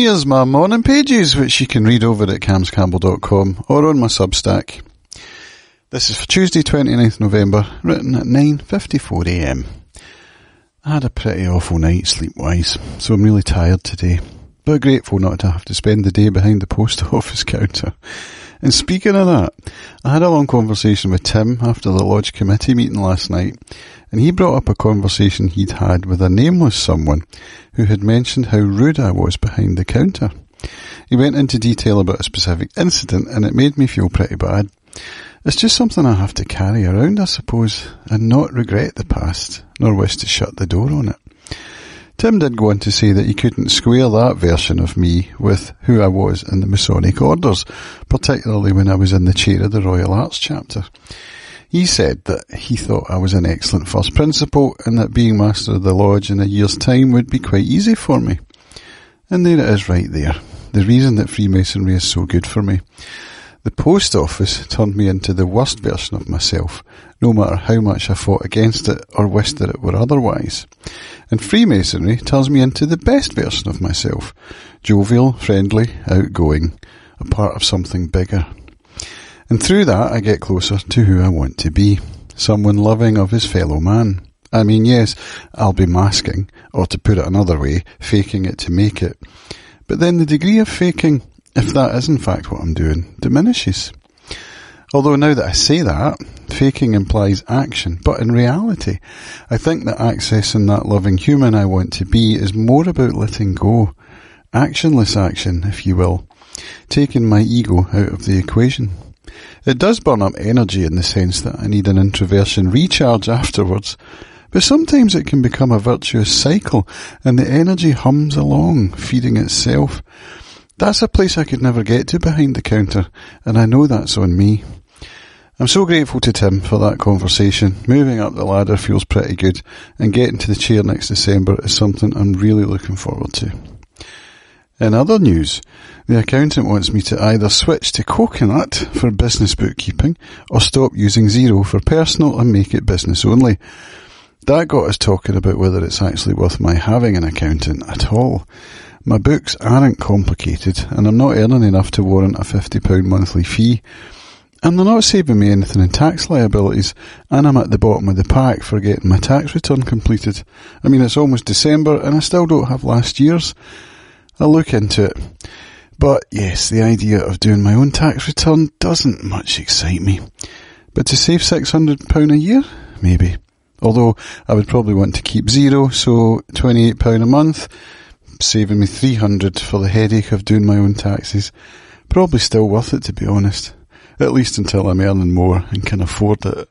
Here's my morning pages, which you can read over at camscampbell.com or on my Substack. This is for Tuesday 29th November, written at 9.54am. I had a pretty awful night sleep-wise, so I'm really tired today, but grateful not to have to spend the day behind the post office counter. And speaking of that, I had a long conversation with Tim after the Lodge committee meeting last night, and he brought up a conversation he'd had with a nameless someone who had mentioned how rude I was behind the counter. He went into detail about a specific incident, and it made me feel pretty bad. It's just something I have to carry around, I suppose, and not regret the past, nor wish to shut the door on it. Tim did go on to say that he couldn't square that version of me with who I was in the Masonic orders, particularly when I was in the chair of the Royal Arch chapter. He said that he thought I was an excellent first principal and that being master of the lodge in a year's time would be quite easy for me. And there it is right there. The reason that Freemasonry is so good for me. The post office turned me into the worst version of myself, no matter how much I fought against it or wished that it were otherwise. And Freemasonry turns me into the best version of myself, jovial, friendly, outgoing, a part of something bigger. And through that I get closer to who I want to be, someone loving of his fellow man. I mean, yes, I'll be masking, or to put it another way, faking it to make it. But then the degree of faking if that is in fact what I'm doing, diminishes. Although now that I say that, faking implies action, but in reality, I think that accessing that loving human I want to be is more about letting go. Actionless action, if you will. Taking my ego out of the equation. It does burn up energy in the sense that I need an introversion recharge afterwards, but sometimes it can become a virtuous cycle and the energy hums along, feeding itself. That's a place I could never get to behind the counter, and I know that's on me. I'm so grateful to Tim for that conversation. Moving up the ladder feels pretty good, and getting to the chair next December is something I'm really looking forward to. In other news, the accountant wants me to either switch to Coconut for business bookkeeping or stop using Xero for personal and make it business only. That got us talking about whether it's actually worth my having an accountant at all. My books aren't complicated, and I'm not earning enough to warrant a £50 monthly fee. And they're not saving me anything in tax liabilities, and I'm at the bottom of the pack for getting my tax return completed. I mean, it's almost December, and I still don't have last year's. I'll look into it. But yes, the idea of doing my own tax return doesn't much excite me. But to save £600 a year? Maybe. Although I would probably want to keep Xero, so £28 a month saving me 300 for the headache of doing my own taxes. Probably still worth it to be honest. At least until I'm earning more and can afford it.